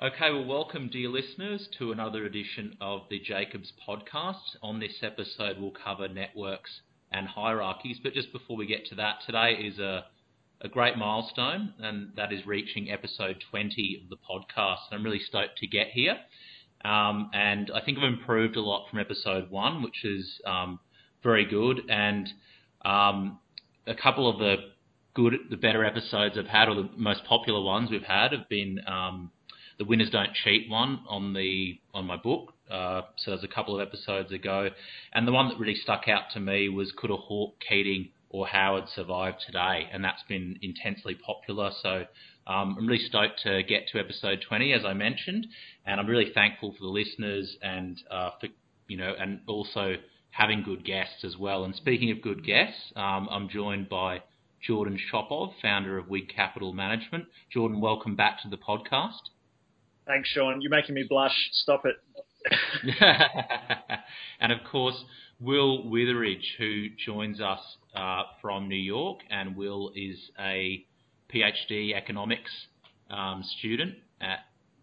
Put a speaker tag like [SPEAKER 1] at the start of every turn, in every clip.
[SPEAKER 1] Okay, well, welcome, dear listeners, to another edition of the Jacobs podcast. On this episode, we'll cover networks and hierarchies. But just before we get to that, today is a, a great milestone, and that is reaching episode 20 of the podcast. I'm really stoked to get here. Um, and I think I've improved a lot from episode one, which is um, very good. And um, a couple of the good, the better episodes I've had, or the most popular ones we've had, have been um, the winners don't cheat one on the on my book. Uh, so there's a couple of episodes ago, and the one that really stuck out to me was could a Hawke, Keating, or Howard survive today? And that's been intensely popular. So um, I'm really stoked to get to episode 20, as I mentioned, and I'm really thankful for the listeners and uh, for you know, and also having good guests as well. And speaking of good guests, um, I'm joined by Jordan Shopov, founder of Wig Capital Management. Jordan, welcome back to the podcast.
[SPEAKER 2] Thanks, Sean. You're making me blush. Stop it.
[SPEAKER 1] and of course, Will Witheridge, who joins us uh, from New York, and Will is a PhD economics um, student at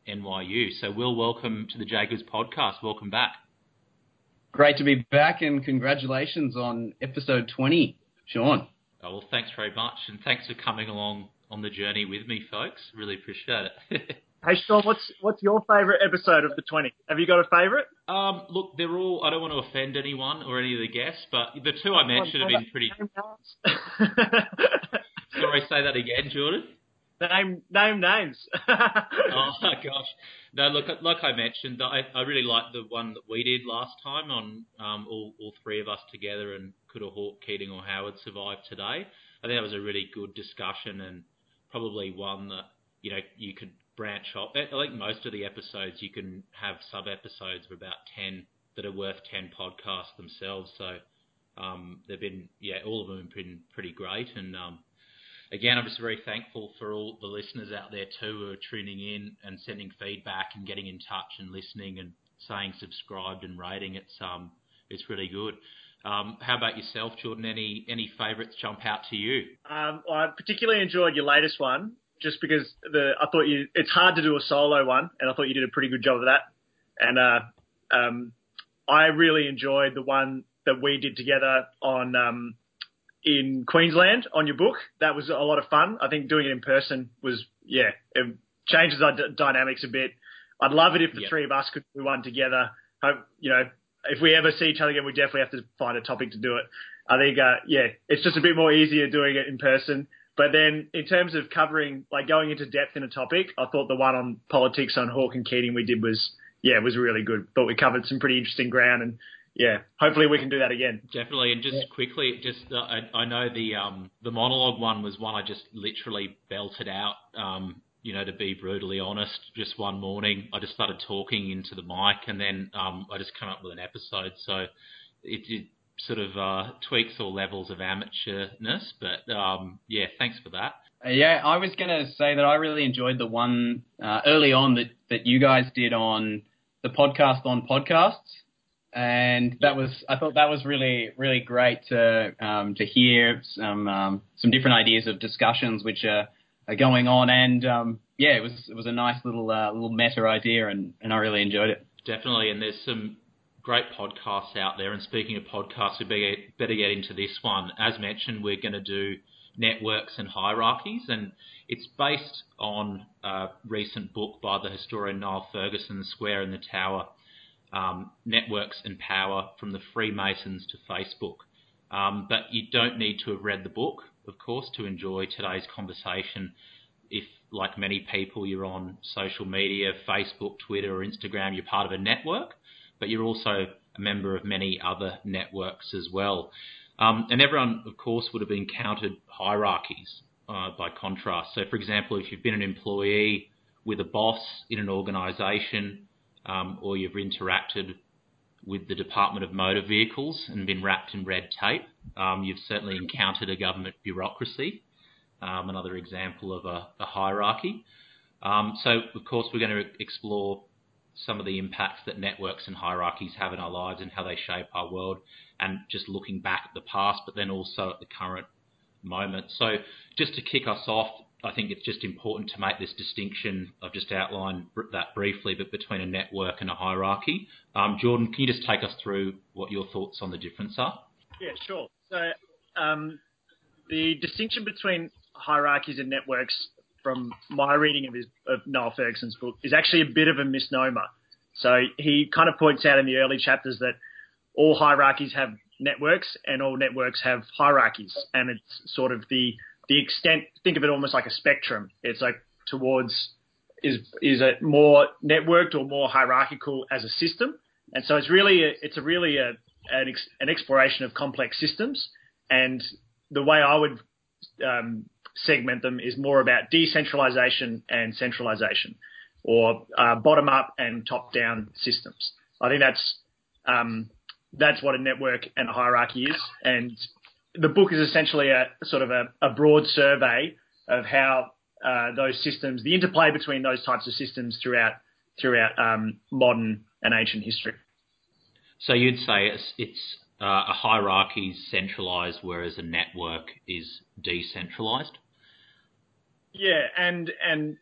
[SPEAKER 1] NYU. So, Will, welcome to the Jacobs podcast. Welcome back.
[SPEAKER 3] Great to be back, and congratulations on episode 20, Sean.
[SPEAKER 1] Oh, well, thanks very much, and thanks for coming along on the journey with me, folks. Really appreciate it.
[SPEAKER 2] Hey Sean, what's what's your favourite episode of the twenty? Have you got a favourite?
[SPEAKER 1] Um, look, they're all. I don't want to offend anyone or any of the guests, but the two I mentioned have been pretty. Sorry, say that again, Jordan.
[SPEAKER 2] Name name names.
[SPEAKER 1] oh gosh, no. Look, like I mentioned, I, I really liked the one that we did last time on um, all all three of us together and could a Hawke, Keating, or Howard survive today? I think that was a really good discussion and probably one that you know you could branch off. I think most of the episodes you can have sub episodes of about ten that are worth ten podcasts themselves. So um, they've been yeah, all of them have been pretty great. And um, again, I'm just very thankful for all the listeners out there too who are tuning in and sending feedback and getting in touch and listening and saying subscribed and rating. It's um it's really good. Um, how about yourself, Jordan? Any any favourites jump out to you?
[SPEAKER 2] Um, I particularly enjoyed your latest one, just because the I thought you it's hard to do a solo one, and I thought you did a pretty good job of that. And uh, um, I really enjoyed the one that we did together on um, in Queensland on your book. That was a lot of fun. I think doing it in person was yeah, it changes our d- dynamics a bit. I'd love it if the yep. three of us could do one together. Hope you know if we ever see each other again, we definitely have to find a topic to do it. I think uh, yeah, it's just a bit more easier doing it in person. But then in terms of covering, like going into depth in a topic, I thought the one on politics on Hawke and Keating we did was, yeah, was really good. Thought we covered some pretty interesting ground and yeah, hopefully we can do that again.
[SPEAKER 1] Definitely, and just yeah. quickly, just uh, I, I, know the um, the monologue one was one I just literally belted out. Um, you know, to be brutally honest, just one morning I just started talking into the mic, and then um, I just came up with an episode. So it, it sort of uh, tweaks all levels of amateurness. But um, yeah, thanks for that.
[SPEAKER 3] Uh, yeah, I was going to say that I really enjoyed the one uh, early on that, that you guys did on the podcast on podcasts. And that was, I thought that was really, really great to um, to hear some um, some different ideas of discussions which are, are going on, and um, yeah, it was it was a nice little uh, little meta idea, and, and I really enjoyed it.
[SPEAKER 1] Definitely, and there's some great podcasts out there. And speaking of podcasts, we better get into this one. As mentioned, we're going to do networks and hierarchies, and it's based on a recent book by the historian Niall Ferguson, The Square and the Tower, um, Networks and Power from the Freemasons to Facebook. Um, but you don't need to have read the book, of course, to enjoy today's conversation. If, like many people, you're on social media, Facebook, Twitter, or Instagram, you're part of a network but you're also a member of many other networks as well. Um, and everyone, of course, would have encountered hierarchies uh, by contrast. So, for example, if you've been an employee with a boss in an organisation, um, or you've interacted with the Department of Motor Vehicles and been wrapped in red tape, um, you've certainly encountered a government bureaucracy. Um, another example of a, a hierarchy. Um, so, of course, we're going to explore some of the impacts that networks and hierarchies have in our lives and how they shape our world, and just looking back at the past, but then also at the current moment. So, just to kick us off, I think it's just important to make this distinction. I've just outlined that briefly, but between a network and a hierarchy. Um, Jordan, can you just take us through what your thoughts on the difference are?
[SPEAKER 2] Yeah, sure. So um, the distinction between hierarchies and networks, from my reading of, his, of Niall Ferguson's book, is actually a bit of a misnomer. So he kind of points out in the early chapters that all hierarchies have networks and all networks have hierarchies, and it's sort of the the extent. Think of it almost like a spectrum. It's like towards is is it more networked or more hierarchical as a system, and so it's really a, it's a really a, an, ex, an exploration of complex systems, and the way I would um, segment them is more about decentralization and centralization, or uh, bottom up and top down systems. I think that's um, that's what a network and a hierarchy is. And the book is essentially a sort of a, a broad survey of how uh, those systems, the interplay between those types of systems throughout throughout um, modern and ancient history.
[SPEAKER 1] So you'd say it's, it's uh, a hierarchy is centralized, whereas a network is decentralized.
[SPEAKER 2] Yeah, and and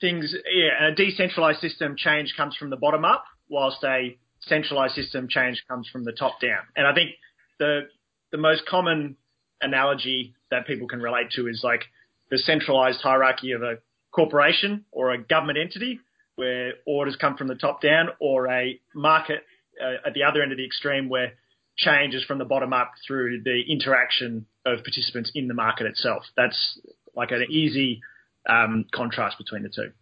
[SPEAKER 2] things. Yeah, a decentralized system change comes from the bottom up, whilst a centralized system change comes from the top down. And I think the the most common analogy that people can relate to is like the centralized hierarchy of a corporation or a government entity where orders come from the top down or a market uh, at the other end of the extreme where change is from the bottom up through the interaction of participants in the market itself. That's like an easy um, contrast between the two.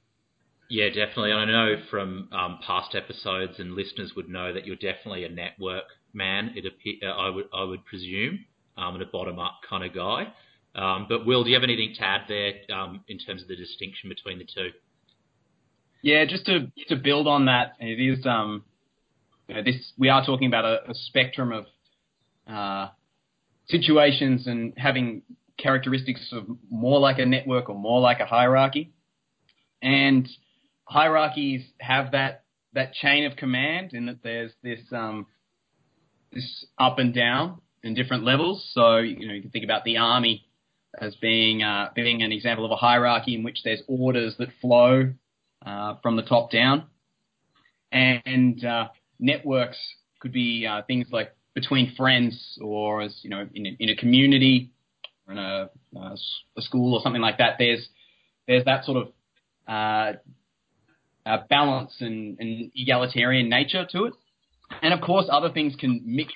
[SPEAKER 1] Yeah, definitely. I know from um, past episodes, and listeners would know that you're definitely a network man. It appear, I would I would presume, um, and a bottom up kind of guy. Um, but Will, do you have anything to add there um, in terms of the distinction between the two?
[SPEAKER 3] Yeah, just to to build on that, it is um, you know, this we are talking about a, a spectrum of uh, situations and having characteristics of more like a network or more like a hierarchy, and hierarchies have that that chain of command in that there's this um, this up and down in different levels. So you know you can think about the army as being uh, being an example of a hierarchy in which there's orders that flow uh, from the top down, and uh, networks could be uh, things like between friends or as you know in a, in a community in a, uh, a, school or something like that. There's there's that sort of uh, uh, balance and, and, egalitarian nature to it. And of course, other things can mix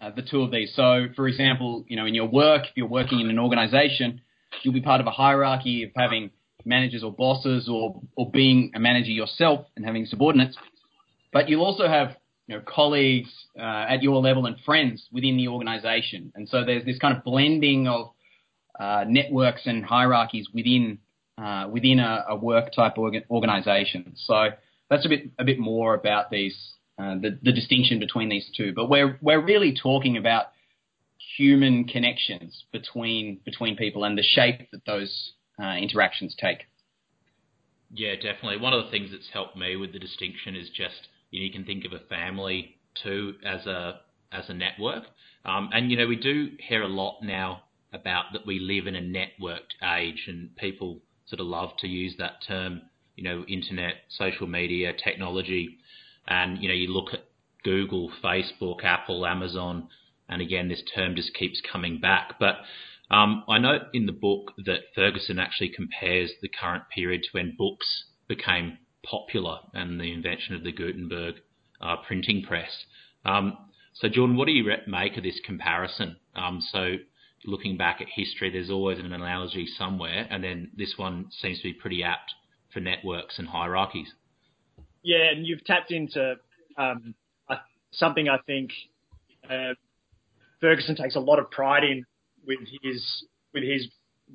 [SPEAKER 3] uh, the two of these. So, for example, you know, in your work, if you're working in an organization, you'll be part of a hierarchy of having managers or bosses or, or being a manager yourself and having subordinates. But you'll also have you know, colleagues uh, at your level and friends within the organization. And so there's this kind of blending of uh, networks and hierarchies within uh, within a, a, work type orga- organization. So that's a bit a bit more about these uh, the, the distinction between these two. But we're we're really talking about human connections between between people and the shape that those uh, interactions take.
[SPEAKER 1] Yeah, definitely. One of the things that's helped me with the distinction is just you, know, you can think of a family too as a as a network, um, and you know we do hear a lot now about that we live in a networked age, and people sort of love to use that term, you know, internet, social media, technology. And, you know, you look at Google, Facebook, Apple, Amazon, and again, this term just keeps coming back. But um, I note in the book that Ferguson actually compares the current period to when books became popular and the invention of the Gutenberg uh, printing press. Um, so, Jordan, what do you make of this comparison? Um, so, looking back at history, there's always an analogy somewhere, and then this one seems to be pretty apt for networks and hierarchies.
[SPEAKER 2] Yeah, and you've tapped into um, something I think uh, Ferguson takes a lot of pride in with his with his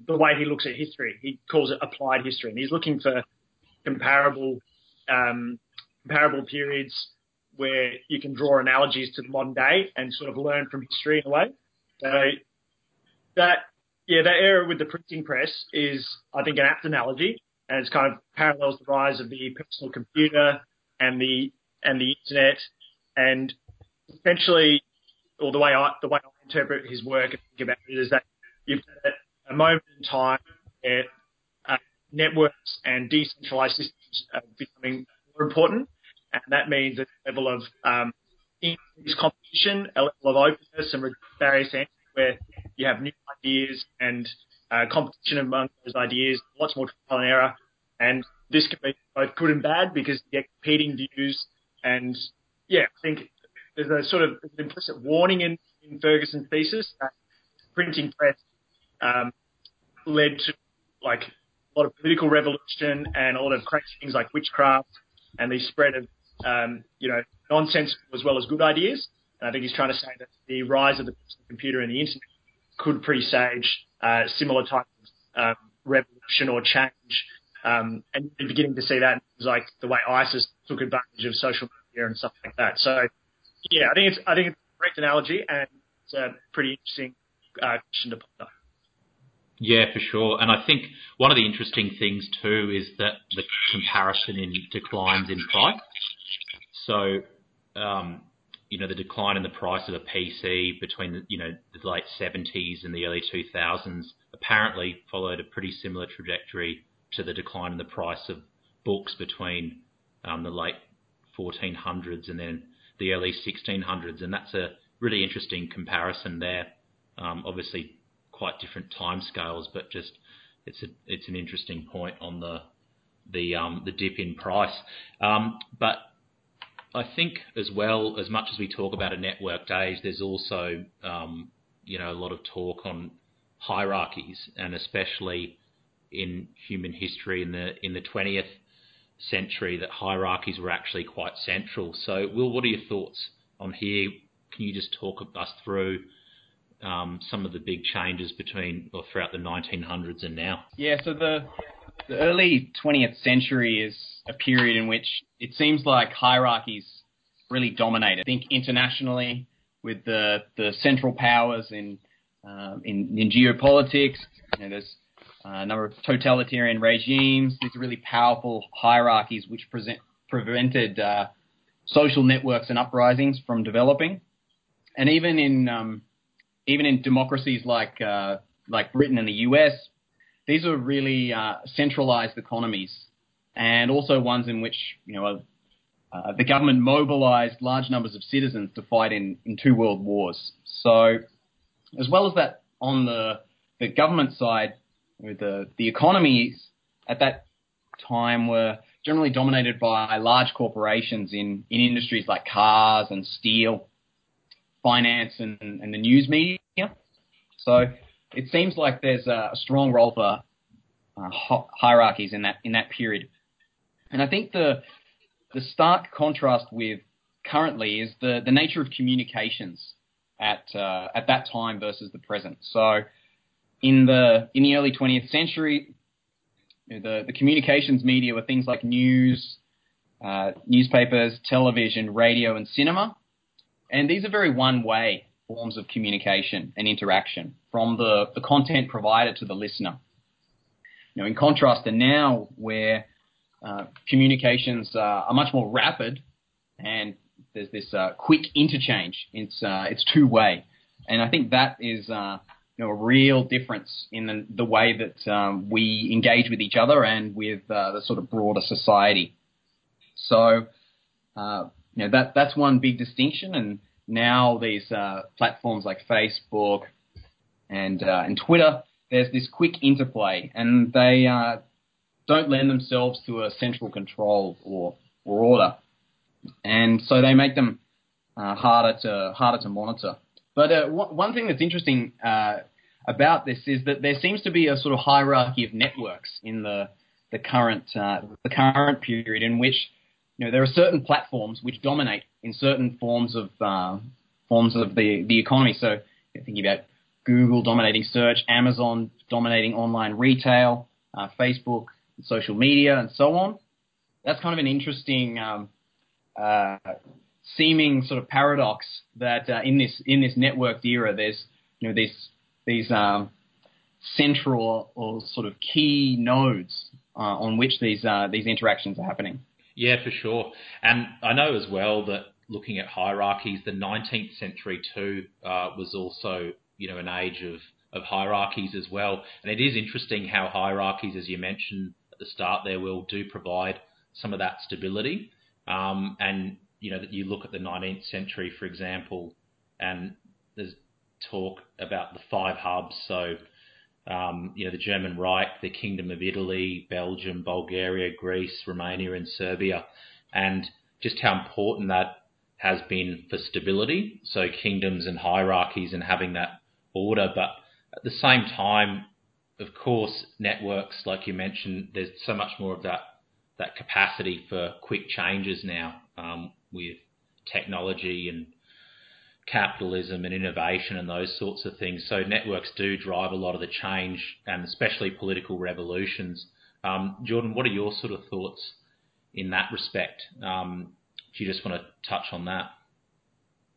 [SPEAKER 2] the way he looks at history. He calls it applied history, and he's looking for comparable um, comparable periods where you can draw analogies to the modern day and sort of learn from history in a way. So that yeah, that era with the printing press is, I think, an apt analogy, and it's kind of parallels the rise of the personal computer and the and the internet, and essentially, or the way I the way I interpret his work and think about it is that you've got a moment in time where networks and decentralized systems are becoming more important, and that means a level of um, increased competition, a level of openness and barriers to where you have new ideas and uh, competition among those ideas, lots more trial and error. And this can be both good and bad because you get competing views. And yeah, I think there's a sort of implicit warning in, in Ferguson's thesis that printing press um, led to like lot of political revolution and a lot of crazy things like witchcraft and the spread of um, you know nonsense as well as good ideas. And I think he's trying to say that the rise of the computer and the internet could presage uh, similar type of um, revolution or change. Um, and you're beginning to see that like the way ISIS took advantage of social media and stuff like that. So yeah, I think it's I think it's a correct analogy and it's a pretty interesting uh, question to ponder.
[SPEAKER 1] Yeah, for sure. And I think one of the interesting things too is that the comparison in declines in price. So, um, you know, the decline in the price of a PC between the, you know, the late 70s and the early 2000s apparently followed a pretty similar trajectory to the decline in the price of books between um, the late 1400s and then the early 1600s. And that's a really interesting comparison there. Um, obviously, quite different time scales, but just it's an interesting point on the the um, the dip in price. Um, but I think as well as much as we talk about a network days, there's also um, you know a lot of talk on hierarchies, and especially in human history in the in the 20th century, that hierarchies were actually quite central. So, Will, what are your thoughts on here? Can you just talk us through um, some of the big changes between or throughout the 1900s and now?
[SPEAKER 3] Yeah, so the the early 20th century is a period in which it seems like hierarchies really dominated. I think internationally with the the central powers in um, in, in geopolitics, you know, there's a number of totalitarian regimes. These really powerful hierarchies which present, prevented uh, social networks and uprisings from developing. And even in um, even in democracies like uh, like Britain and the US, these are really uh, centralized economies, and also ones in which you know uh, the government mobilized large numbers of citizens to fight in, in two world wars. So, as well as that, on the the government side, the the economies at that time were generally dominated by large corporations in, in industries like cars and steel finance and, and the news media. So it seems like there's a, strong role for uh, hierarchies in that in that period. And I think the the stark contrast with currently is the, the nature of communications at uh, at that time versus the present. So in the in the early 20th century, the the communications media were things like news, uh, newspapers, television, radio, and cinema. And these are very one way forms of communication and interaction from the, the content provider to the listener. Know, in contrast to now, where uh, communications uh, are much more rapid and there's this uh, quick interchange. It's uh, it's two way, and I think that is uh, you know a real difference in the, the way that um, we engage with each other and with uh, the sort of broader society. So you know that that's one big distinction. And now these uh, platforms like Facebook and uh, and Twitter, there's this quick interplay, and they uh, don't lend themselves to a central control or or order, and so they make them uh, harder to harder to monitor. But uh, one thing that's interesting uh, about this is that there seems to be a sort of hierarchy of networks in the the current the current period in which you know, there are certain platforms which dominate in certain forms of uh, forms of the, the economy. So thinking about Google dominating search, Amazon dominating online retail, uh, Facebook, social media, and so on. That's kind of an interesting um, uh, seeming sort of paradox that uh, in this in this networked era, there's you know these these um, central or sort of key nodes uh, on which these uh, these interactions are happening.
[SPEAKER 1] Yeah, for sure. And I know as well that looking at hierarchies, the 19th century too uh, was also, you know, an age of, of hierarchies as well. And it is interesting how hierarchies, as you mentioned, at the start there, will do provide some of that stability. Um, and you know that you look at the 19th century, for example, and there's talk about the five hubs. So um, you know the German Reich, the Kingdom of Italy, Belgium, Bulgaria, Greece, Romania, and Serbia, and just how important that has been for stability. So kingdoms and hierarchies and having that order, but at the same time, of course, networks, like you mentioned, there's so much more of that that capacity for quick changes now um, with technology and capitalism and innovation and those sorts of things. So networks do drive a lot of the change and especially political revolutions. Um, Jordan, what are your sort of thoughts in that respect? Um, do you just want to touch on that?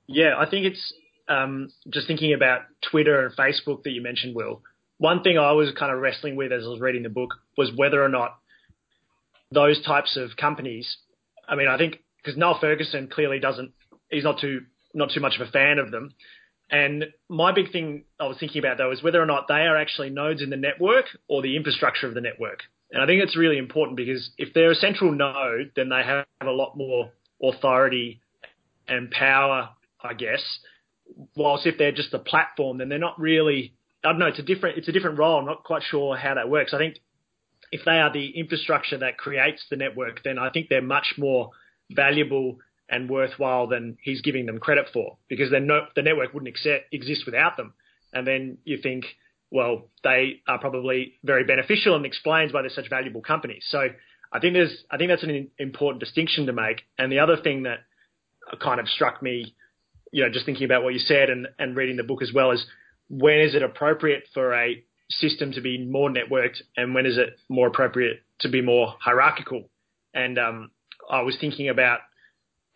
[SPEAKER 2] Yeah, I think it's um, just thinking about Twitter and Facebook that you mentioned, Will. One thing I was kind of wrestling with as I was reading the book was whether or not those types of companies. I mean, I think because Niall Ferguson clearly doesn't, he's not too not too much of a fan of them. And my big thing I was thinking about though is whether or not they are actually nodes in the network or the infrastructure of the network. And I think it's really important because if they're a central node, then they have a lot more authority and power, I guess. Whilst if they're just a platform, then they're not really. I don't know. It's a different. It's a different role. I'm not quite sure how that works. I think if they are the infrastructure that creates the network, then I think they're much more valuable and worthwhile than he's giving them credit for because then no, the network wouldn't accept, exist without them. And then you think, well, they are probably very beneficial and explains why they're such valuable companies. So I think there's, I think that's an important distinction to make. And the other thing that kind of struck me, you know, just thinking about what you said and, and reading the book as well is when is it appropriate for a system to be more networked and when is it more appropriate to be more hierarchical? And um, I was thinking about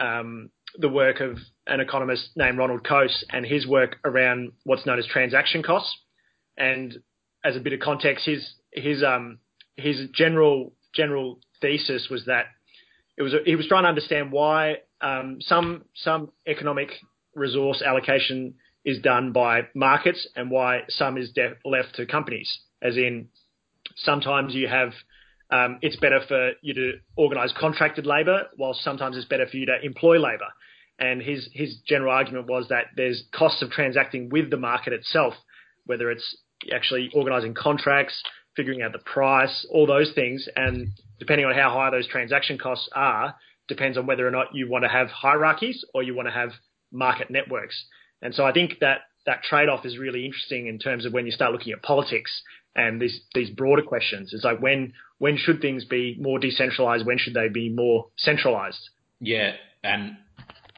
[SPEAKER 2] um, the work of an economist named Ronald Coase and his work around what's known as transaction costs. And as a bit of context, his his um, his general general thesis was that it was he was trying to understand why um, some some economic resource allocation is done by markets and why some is de- left to companies. As in, sometimes you have um, it's better for you to organise contracted labour, while sometimes it's better for you to employ labour. And his his general argument was that there's costs of transacting with the market itself, whether it's actually organising contracts, figuring out the price, all those things, and depending on how high those transaction costs are, depends on whether or not you want to have hierarchies or you want to have market networks. And so I think that that trade-off is really interesting in terms of when you start looking at politics and these these broader questions. It's like when when should things be more decentralized? When should they be more centralized?
[SPEAKER 1] Yeah, and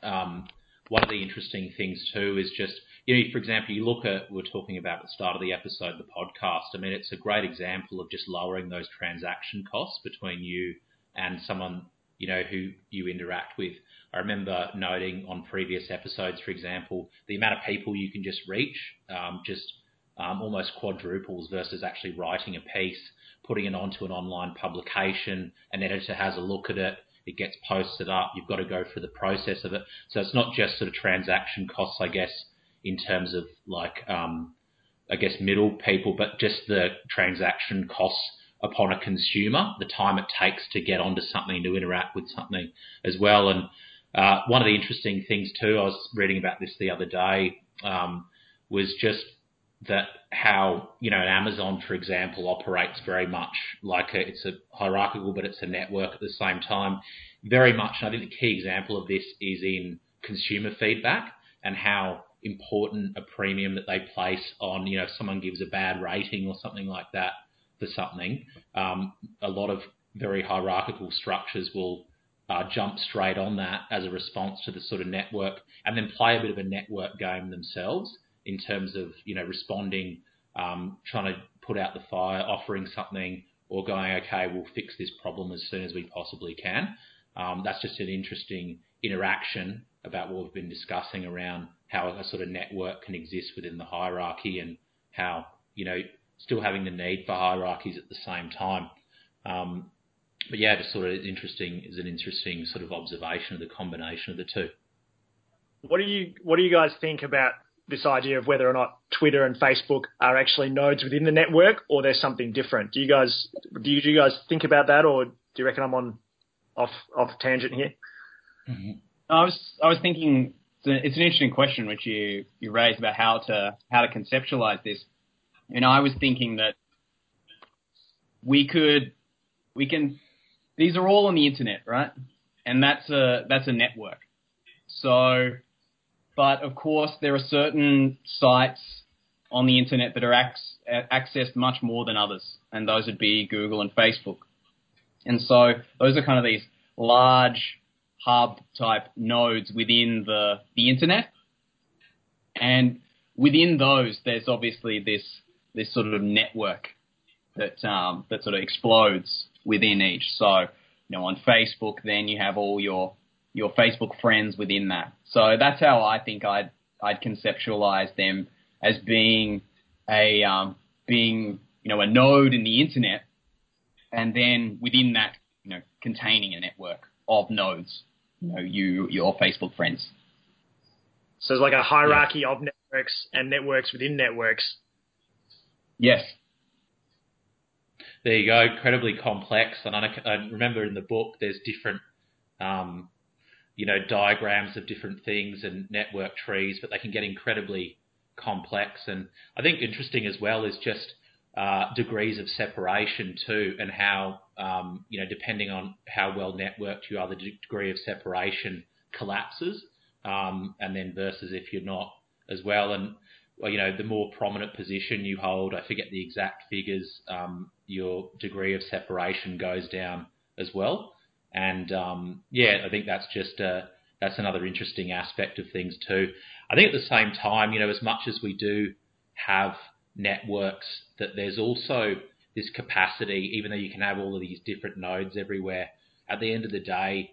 [SPEAKER 1] um, one of the interesting things too is just you know, for example, you look at we are talking about at the start of the episode, the podcast. I mean, it's a great example of just lowering those transaction costs between you and someone you know who you interact with. I remember noting on previous episodes, for example, the amount of people you can just reach um, just um, almost quadruples versus actually writing a piece, putting it onto an online publication. An editor has a look at it. It gets posted up. You've got to go through the process of it. So it's not just sort of transaction costs, I guess, in terms of like, um, I guess, middle people, but just the transaction costs upon a consumer, the time it takes to get onto something, to interact with something as well. And uh, one of the interesting things too, I was reading about this the other day, um, was just that how you know Amazon, for example, operates very much like a, it's a hierarchical, but it's a network at the same time. Very much, I think the key example of this is in consumer feedback and how important a premium that they place on you know if someone gives a bad rating or something like that for something. Um, a lot of very hierarchical structures will uh, jump straight on that as a response to the sort of network and then play a bit of a network game themselves in terms of you know responding, um, trying to put out the fire, offering something, or going, okay, we'll fix this problem as soon as we possibly can. Um, that's just an interesting interaction about what we've been discussing around how a sort of network can exist within the hierarchy and how you know still having the need for hierarchies at the same time. Um, but yeah, just sort of interesting is an interesting sort of observation of the combination of the two.
[SPEAKER 2] What do you What do you guys think about this idea of whether or not Twitter and Facebook are actually nodes within the network or there's something different. Do you guys do you, do you guys think about that, or do you reckon I'm on off off tangent here?
[SPEAKER 3] Mm-hmm. I was I was thinking it's an interesting question which you you raised about how to how to conceptualize this. And I was thinking that we could we can these are all on the internet, right? And that's a that's a network. So but of course, there are certain sites on the internet that are ac- accessed much more than others, and those would be Google and Facebook. And so those are kind of these large hub type nodes within the, the internet. And within those, there's obviously this this sort of network that um, that sort of explodes within each. So, you know, on Facebook, then you have all your your Facebook friends within that. So that's how I think I'd I'd conceptualize them as being a um, being you know a node in the internet, and then within that you know containing a network of nodes. You know, you your Facebook friends.
[SPEAKER 2] So it's like a hierarchy yeah. of networks and networks within networks.
[SPEAKER 3] Yes.
[SPEAKER 1] There you go. Incredibly complex, and I, I remember in the book there's different um, you know, diagrams of different things and network trees, but they can get incredibly complex. And I think interesting as well is just uh, degrees of separation too, and how um, you know, depending on how well networked you are, the degree of separation collapses, um, and then versus if you're not as well. And well, you know, the more prominent position you hold, I forget the exact figures, um, your degree of separation goes down as well. And um, yeah, I think that's just uh, that's another interesting aspect of things too. I think at the same time, you know, as much as we do have networks, that there's also this capacity, even though you can have all of these different nodes everywhere, at the end of the day,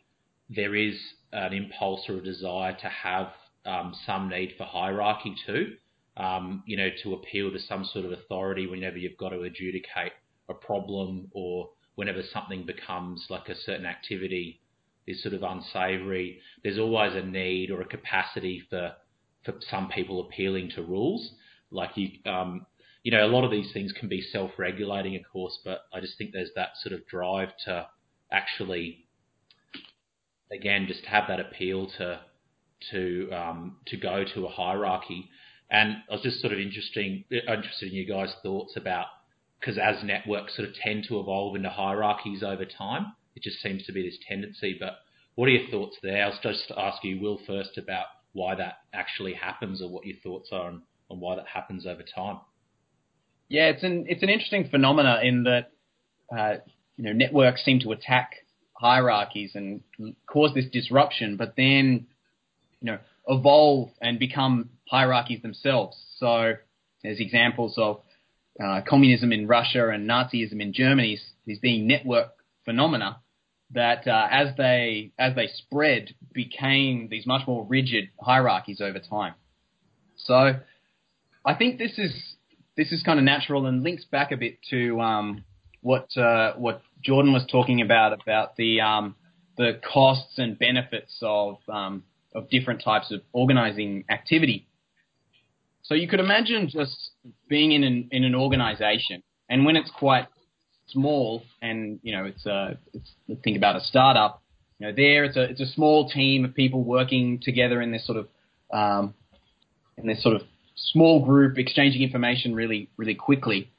[SPEAKER 1] there is an impulse or a desire to have um, some need for hierarchy too. Um, you know, to appeal to some sort of authority whenever you've got to adjudicate a problem or whenever something becomes like a certain activity is sort of unsavory, there's always a need or a capacity for for some people appealing to rules. Like you, um, you know, a lot of these things can be self-regulating, of course, but I just think there's that sort of drive to actually, again, just have that appeal to to um, to go to a hierarchy. And I was just sort of interesting, interested in you guys' thoughts about because as networks sort of tend to evolve into hierarchies over time, it just seems to be this tendency. But what are your thoughts there? I was just ask you, Will, first about why that actually happens, or what your thoughts are on, on why that happens over time.
[SPEAKER 3] Yeah, it's an it's an interesting phenomena in that uh, you know networks seem to attack hierarchies and cause this disruption, but then you know evolve and become hierarchies themselves. So there's examples of uh, communism in Russia and Nazism in Germany, these being network phenomena that uh, as they as they spread became these much more rigid hierarchies over time. So I think this is this is kind of natural and links back a bit to um, what uh, what Jordan was talking about about the um, the costs and benefits of um, of different types of organizing activity. So you could imagine just being in an in an organization, and when it's quite small, and you know, it's a it's, think about a startup. You know, there it's a it's a small team of people working together in this sort of um, in this sort of small group, exchanging information really really quickly.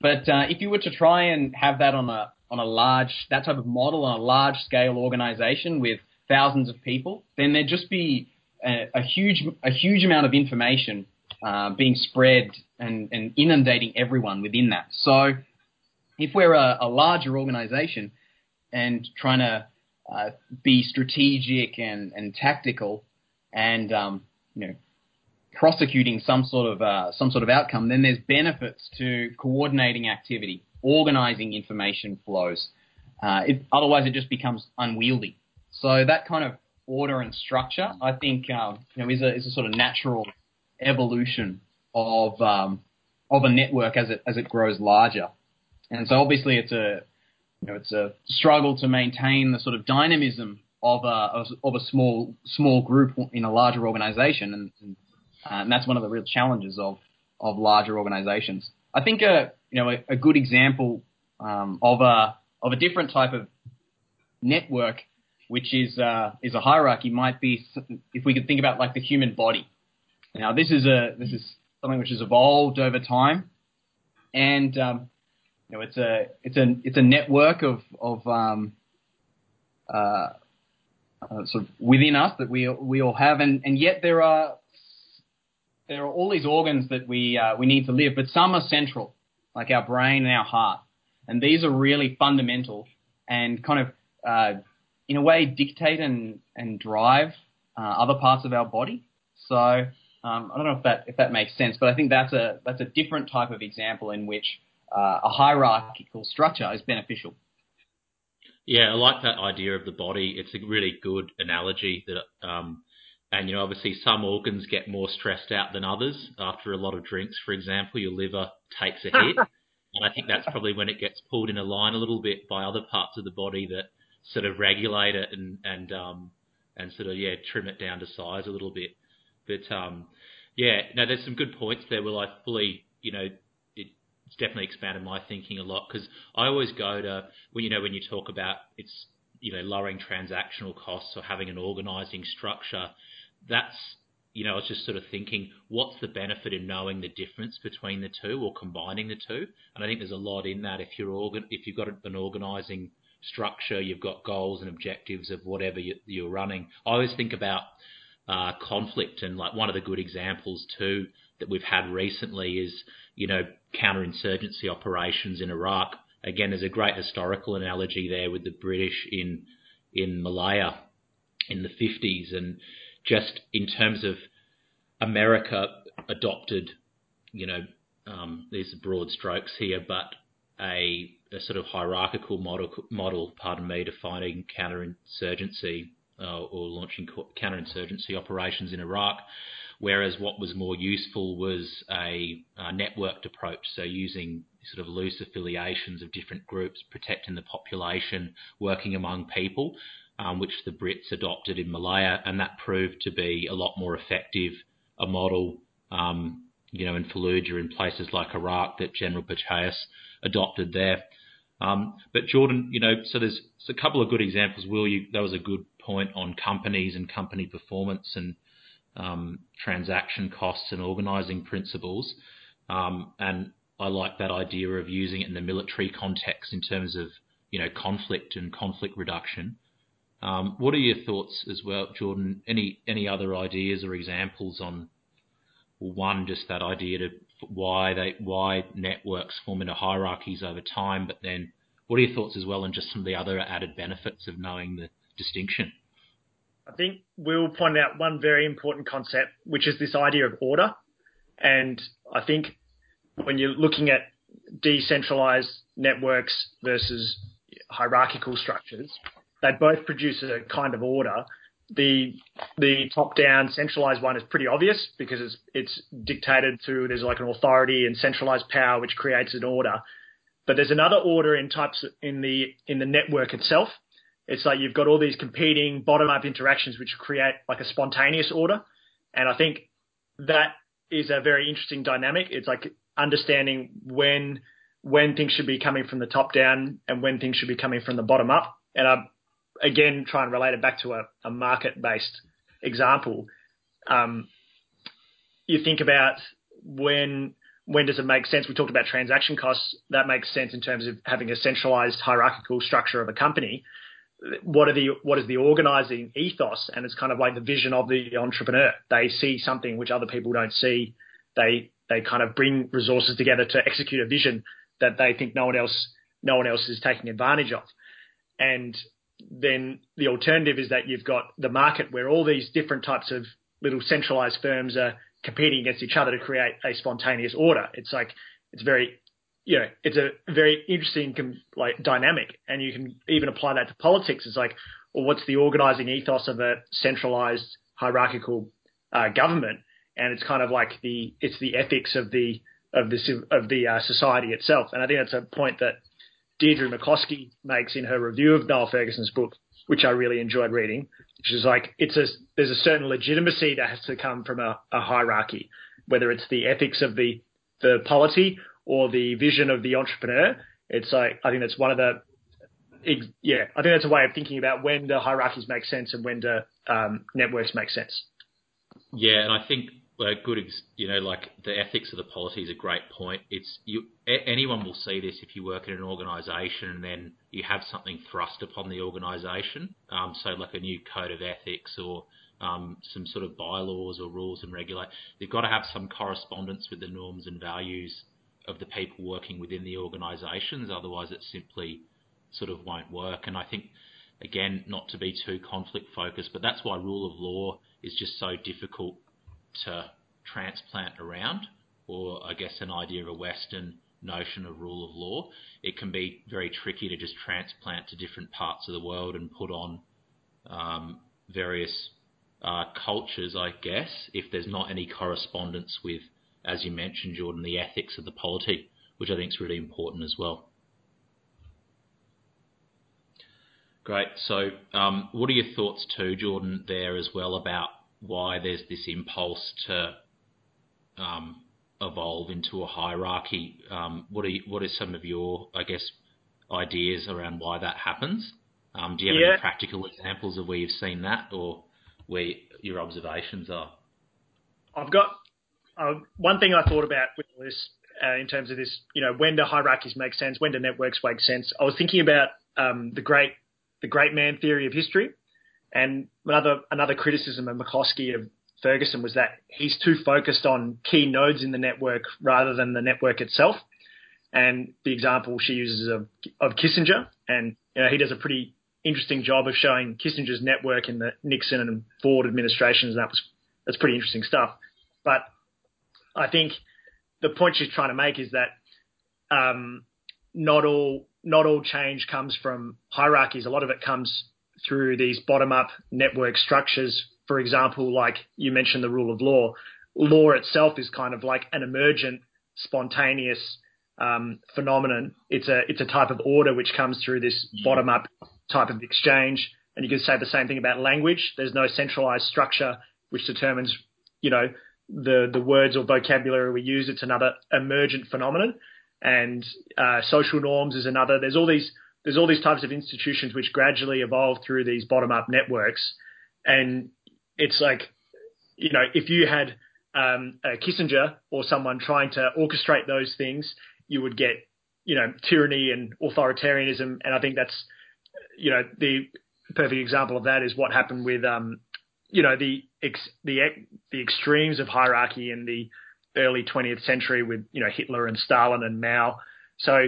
[SPEAKER 3] But uh, if you were to try and have that on a on a large that type of model on a large scale organization with thousands of people, then there'd just be a, a huge a huge amount of information uh, being spread and, and, inundating everyone within that. So if we're a, a larger organization and trying to uh, be strategic and, and tactical and um, you know prosecuting some sort of uh, some sort of outcome, then there's benefits to coordinating activity, organizing information flows. Uh, it, otherwise, it just becomes unwieldy. So that kind of order and structure, I think, um, you know, is a is a sort of natural evolution of um, of a network as it as it grows larger. And so obviously it's a you know it's a struggle to maintain the sort of dynamism of a of a small small group in a larger organization. And, and uh, and that's one of the real challenges of of larger organisations. I think a you know a, a good example um, of a of a different type of network, which is uh, is a hierarchy, might be if we could think about like the human body. Now, this is a this is something which has evolved over time, and um, you know it's a it's a it's a network of of um, uh, uh, sort of within us that we we all have, and, and yet there are there are all these organs that we uh, we need to live, but some are central, like our brain and our heart, and these are really fundamental and kind of uh, in a way dictate and and drive uh, other parts of our body. So um, I don't know if that if that makes sense, but I think that's a that's a different type of example in which uh, a hierarchical structure is beneficial.
[SPEAKER 1] Yeah, I like that idea of the body. It's a really good analogy that, um, and you know, obviously some organs get more stressed out than others after a lot of drinks. For example, your liver takes a hit, and I think that's probably when it gets pulled in a line a little bit by other parts of the body that sort of regulate it and and um, and sort of yeah trim it down to size a little bit. But um, yeah, no, there's some good points there. Will I fully you know it's definitely expanded my thinking a lot because I always go to when you know when you talk about it's you know lowering transactional costs or having an organising structure. That's you know I was just sort of thinking what's the benefit in knowing the difference between the two or combining the two, and I think there's a lot in that if you're organ if you've got an organising structure, you've got goals and objectives of whatever you, are running. I always think about uh, conflict and like one of the good examples too that we've had recently is you know, counterinsurgency operations in Iraq. Again, there's a great historical analogy there with the British in in Malaya in the 50s, and just in terms of America adopted, you know, um, these broad strokes here, but a, a sort of hierarchical model, model, pardon me, defining counterinsurgency uh, or launching counterinsurgency operations in Iraq whereas what was more useful was a, a networked approach, so using sort of loose affiliations of different groups, protecting the population, working among people, um, which the Brits adopted in Malaya, and that proved to be a lot more effective, a model, um, you know, in Fallujah in places like Iraq that General Petraeus adopted there. Um, but Jordan, you know, so there's, there's, a couple of good examples. Will you? That was a good point on companies and company performance, and um, transaction costs and organising principles. Um, and I like that idea of using it in the military context in terms of you know conflict and conflict reduction. Um, what are your thoughts as well, Jordan? Any any other ideas or examples on one just that idea to why they why networks form into hierarchies over time, but then what are your thoughts as well on just some of the other added benefits of knowing the distinction?
[SPEAKER 2] I think Will pointed out one very important concept, which is this idea of order. And I think when you're looking at decentralized networks versus hierarchical structures, they both produce a kind of order. The the top down centralized one is pretty obvious because it's it's dictated through there's like an authority and centralized power which creates an order. But there's another order in types in the in the network itself, it's like you've got all these competing bottom up interactions which create like a spontaneous order. And I think that is a very interesting dynamic. It's like understanding when when things should be coming from the top down and when things should be coming from the bottom up. And I again try and relate it back to a, a market based example. Um, you think about when when does it make sense? We talked about transaction costs. That makes sense in terms of having a centralized hierarchical structure of a company what are the what is the organizing ethos? And it's kind of like the vision of the entrepreneur. They see something which other people don't see. They they kind of bring resources together to execute a vision that they think no one else no one else is taking advantage of. And then the alternative is that you've got the market where all these different types of little centralized firms are competing against each other to create a spontaneous order. It's like it's very you know, it's a very interesting like dynamic, and you can even apply that to politics. It's like, well, what's the organising ethos of a centralised hierarchical uh, government? And it's kind of like the it's the ethics of the of the of the uh, society itself. And I think that's a point that Deirdre McCloskey makes in her review of Niall Ferguson's book, which I really enjoyed reading. is like it's a there's a certain legitimacy that has to come from a, a hierarchy, whether it's the ethics of the the polity or the vision of the entrepreneur. It's like I think that's one of the yeah, I think that's a way of thinking about when the hierarchies make sense and when the um, networks make sense.
[SPEAKER 1] Yeah, and I think a good, you know, like the ethics of the policy is a great point. It's you, anyone will see this if you work in an organisation and then you have something thrust upon the organisation. Um, so like a new code of ethics or um, some sort of bylaws or rules and regulate. They've got to have some correspondence with the norms and values of the people working within the organisations. Otherwise, it simply sort of won't work. And I think again, not to be too conflict focused, but that's why rule of law is just so difficult to transplant around, or I guess an idea of a Western notion of rule of law. It can be very tricky to just transplant to different parts of the world and put on um, various uh, cultures, I guess, if there's not any correspondence with, as you mentioned, Jordan, the ethics of the polity, which I think is really important as well. Great. So, um, what are your thoughts too, Jordan, there as well about why there's this impulse to um, evolve into a hierarchy? Um, what are you, what are some of your, I guess, ideas around why that happens? Um, do you have
[SPEAKER 2] Yeah.
[SPEAKER 1] any practical examples of where you've seen that, or where your observations are?
[SPEAKER 2] I've got uh, one thing I thought about with this uh, in terms of this, you know, when do hierarchies make sense? When do networks make sense? I was thinking about um, the great the great man theory of history, and another another criticism of McCloskey of Ferguson was that he's too focused on key nodes in the network rather than the network itself. And the example she uses of, of Kissinger, and you know, he does a pretty interesting job of showing Kissinger's network in the Nixon and Ford administrations. And that was that's pretty interesting stuff. But I think the point she's trying to make is that um, not all not all change comes from hierarchies. A lot of it comes through these bottom up network structures. For example, like you mentioned, the rule of law. Law itself is kind of like an emergent, spontaneous um, phenomenon. It's a it's a type of order which comes through this bottom up type of exchange. And you can say the same thing about language. There's no centralized structure which determines, you know, the the words or vocabulary we use. It's another emergent phenomenon and uh, social norms is another. There's all these there's all these types of institutions which gradually evolve through these bottom up networks, and it's like you know if you had um, a Kissinger or someone trying to orchestrate those things, you would get you know tyranny and authoritarianism, and I think that's you know the perfect example of that is what happened with um, you know the ex, the the extremes of hierarchy in the early 20th century with you know Hitler and Stalin and Mao. So,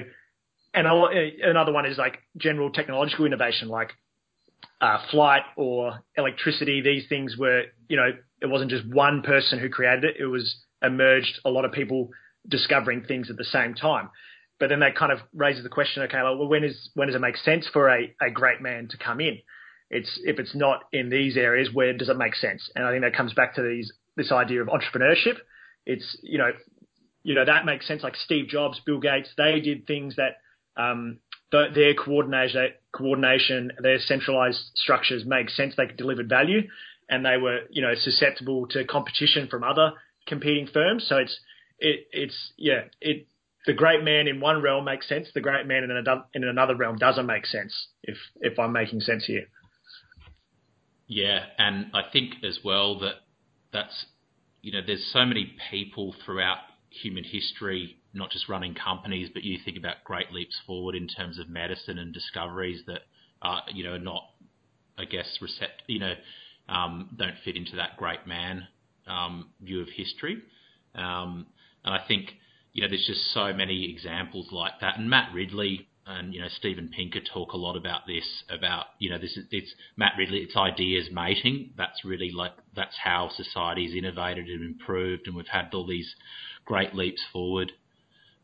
[SPEAKER 2] and another one is like general technological innovation, like uh, flight or electricity. These things were you know it wasn't just one person who created it; it was emerged a lot of people discovering things at the same time. But then that kind of raises the question: Okay, well, when is when does it make sense for a, a great man to come in? It's if it's not in these areas, where does it make sense? And I think that comes back to these this idea of entrepreneurship it's you know you know that makes sense. Like Steve Jobs, Bill Gates, they did things that um, their coordination, coordination, their centralized structures made sense. They delivered value, and they were you know susceptible to competition from other competing firms. So it's it it's yeah it the great man in one realm makes sense. The great man in another in another realm doesn't make sense. If if I'm making sense here.
[SPEAKER 1] Yeah, and I think as well that that's you know, there's so many people throughout human history, not just running companies, but you think about great leaps forward in terms of medicine and discoveries that are, you know, not, I guess, recept, you know, um, don't fit into that great man um, view of history. Um, and I think, you know, there's just so many examples like that. And Matt Ridley, and you know Steven Pinker talk a lot about this about you know this is it's Matt Ridley it's ideas mating. That's really like that's how society's innovated and improved and we've had all these great leaps forward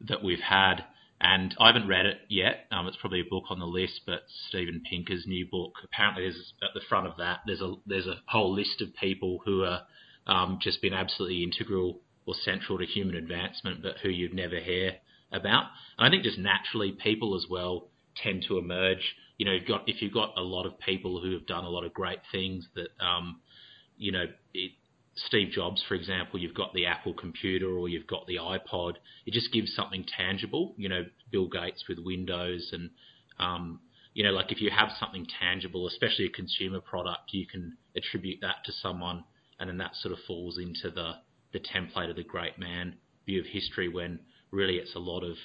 [SPEAKER 1] that we've had. And I haven't read it yet. Um, it's probably a book on the list but Steven Pinker's new book apparently there's at the front of that there's a there's a whole list of people who are um, just been absolutely integral or central to human advancement but who you'd never hear about. And I think just naturally people as well tend to emerge you know, you've got if you've got a lot of people who have done a lot of great things that, um, you know, it, Steve Jobs, for example, you've got the Apple computer or you've got the iPod. It just gives something tangible. You know, Bill Gates with Windows and, um, you know, like if you have something tangible, especially a consumer product, you can attribute that to someone, and then that sort of falls into the the template of the great man view of history. When really it's a lot of,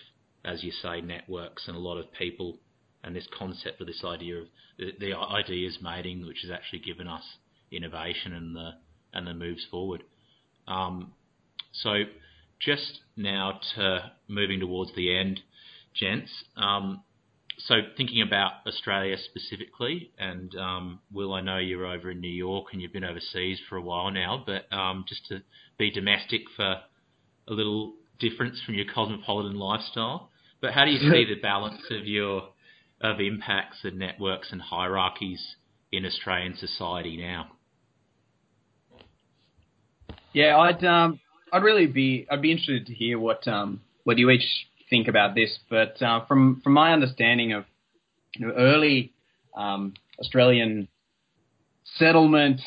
[SPEAKER 1] as you say, networks and a lot of people, and this concept of this idea of the, the ideas mating, which has actually given us innovation and the and the moves forward. Um, so just now to moving towards the end, gents. Um, so thinking about Australia specifically, and um, Will, I know you're over in New York and you've been overseas for a while now, but um, just to be domestic for a little difference from your cosmopolitan lifestyle. But how do you see the balance of your of impacts and networks and hierarchies in Australian society now?
[SPEAKER 3] Yeah, I'd um, I'd really be I'd be interested to hear what um, what you each think about this. But uh, from from my understanding of you know, early um, Australian settlement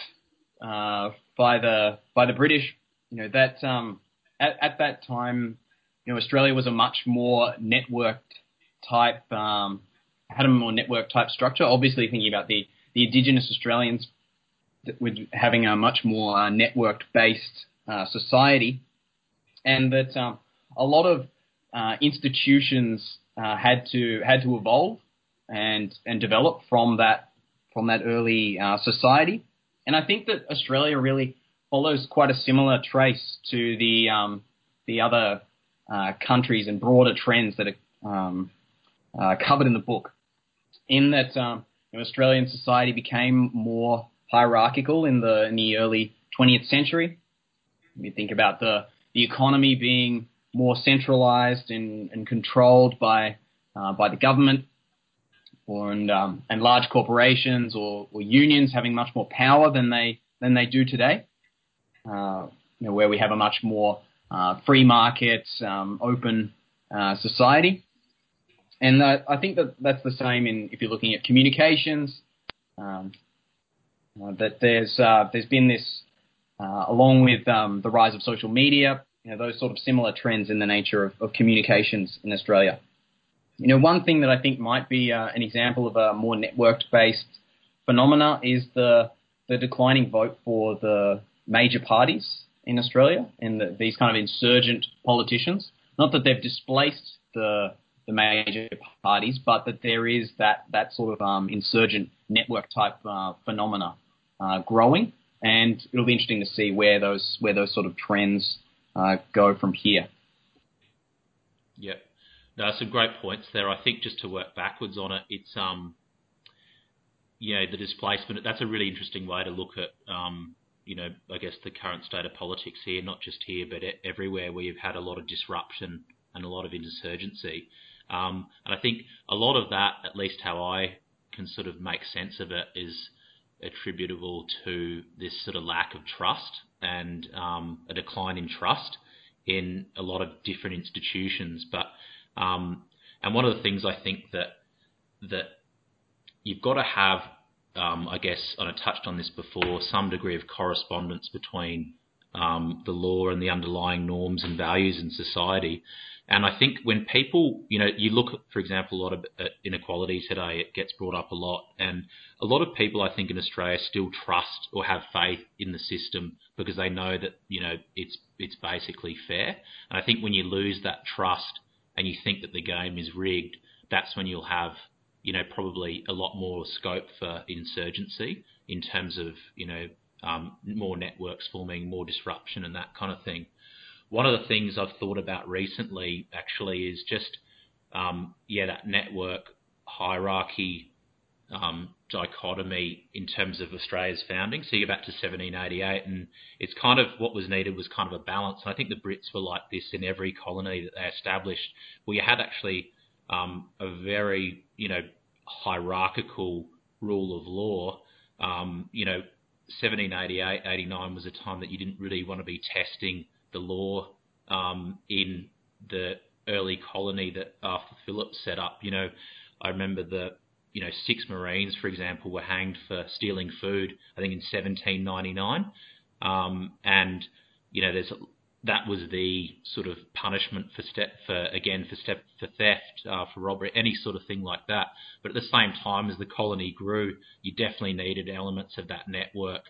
[SPEAKER 3] uh, by the by the British, you know that um, at, at that time, you know Australia was a much more networked type um, had a more network type structure. Obviously, thinking about the the Indigenous Australians with having a much more uh, networked based uh, society, and that um, a lot of uh, institutions uh, had to had to evolve and and develop from that from that early uh, society, and I think that Australia really follows quite a similar trace to the um, the other uh, countries and broader trends that are um, covered in the book. In that um, Australian society became more hierarchical in the in the early 20th century. You think about the the economy being more centralized and, and controlled by uh, by the government, or and um, and large corporations or, or, unions having much more power than they than they do today. Uh, you know, where we have a much more uh, free market, um, open uh, society, and I think that that's the same in if you're looking at communications. Um, that there's uh, there's been this, uh, along with um, the rise of social media, you know, those sort of similar trends in the nature of, of communications in Australia. You know, one thing that I think might be an example of a more networked-based phenomena is the the declining vote for the major parties in Australia and the, these kind of insurgent politicians. Not that they've displaced the the major parties, but that there is that that sort of um, insurgent network type uh, phenomena uh, growing, and it'll be interesting to see where those where those sort of trends uh, go from here.
[SPEAKER 1] Yep. No, some great points there. I think just to work backwards on it, it's um, you know, the displacement. That's a really interesting way to look at um, you know, I guess the current state of politics here, not just here but everywhere, where you've had a lot of disruption and a lot of insurgency. Um, and I think a lot of that, at least how I can sort of make sense of it, is attributable to this sort of lack of trust and um, a decline in trust in a lot of different institutions. But um, and one of the things I think that that you've got to have, um, I guess, and I touched on this before, some degree of correspondence between um, the law and the underlying norms and values in society. And I think when people, you know, you look, for example, a lot of inequality today, it gets brought up a lot. And a lot of people, I think, in Australia still trust or have faith in the system because they know that, you know, it's, it's basically fair. And I think when you lose that trust and you think that the game is rigged, that's when you'll have, you know, probably a lot more scope for insurgency in terms of, you know, um, more networks forming, more disruption and that kind of thing one of the things I've thought about recently actually is just um, yeah that network hierarchy um, dichotomy in terms of Australia's founding. So you go back to 1788, and it's kind of what was needed was kind of a balance. And I think the Brits were like this in every colony that they established, where you had actually um, a very you know hierarchical rule of law. Um, you know, 1788, 89 was a time that you didn't really want to be testing the law um, in the early colony that Arthur Phillip set up. You know, I remember the you know, six Marines, for example, were hanged for stealing food. I think in 1799, um, and you know, there's that was the sort of punishment for step for again for step for theft, uh, for robbery, any sort of thing like that. But at the same time, as the colony grew, you definitely needed elements of that network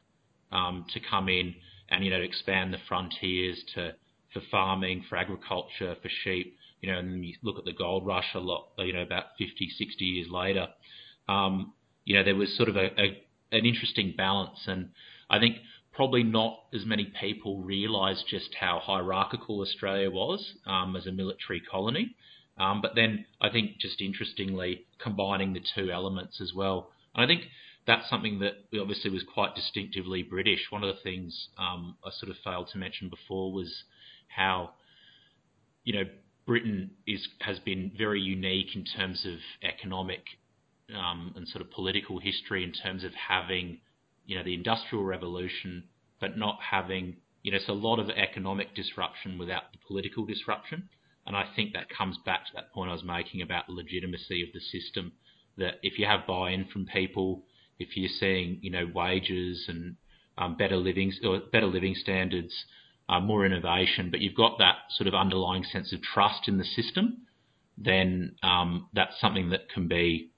[SPEAKER 1] um, to come in and you know expand the frontiers to for farming, for agriculture, for sheep. You know, and you look at the gold rush a lot. You know, about 50, 60 years later, um, you know, there was sort of a, a an interesting balance, and I think probably not as many people realise just how hierarchical Australia was um, as a military colony. Um, but then I think just interestingly combining the two elements as well. And I think that's something that obviously was quite distinctively British. One of the things um, I sort of failed to mention before was how you know Britain is has been very unique in terms of economic um, and sort of political history in terms of having you know, the Industrial Revolution, but not having, you know, it's a lot of economic disruption without the political disruption. And I think that comes back to that point I was making about the legitimacy of the system. That if you have buy-in from people, if you're seeing, you know, wages and um, better living or better living standards, uh, more innovation, but you've got that sort of underlying sense of trust in the system, then um, that's something that can be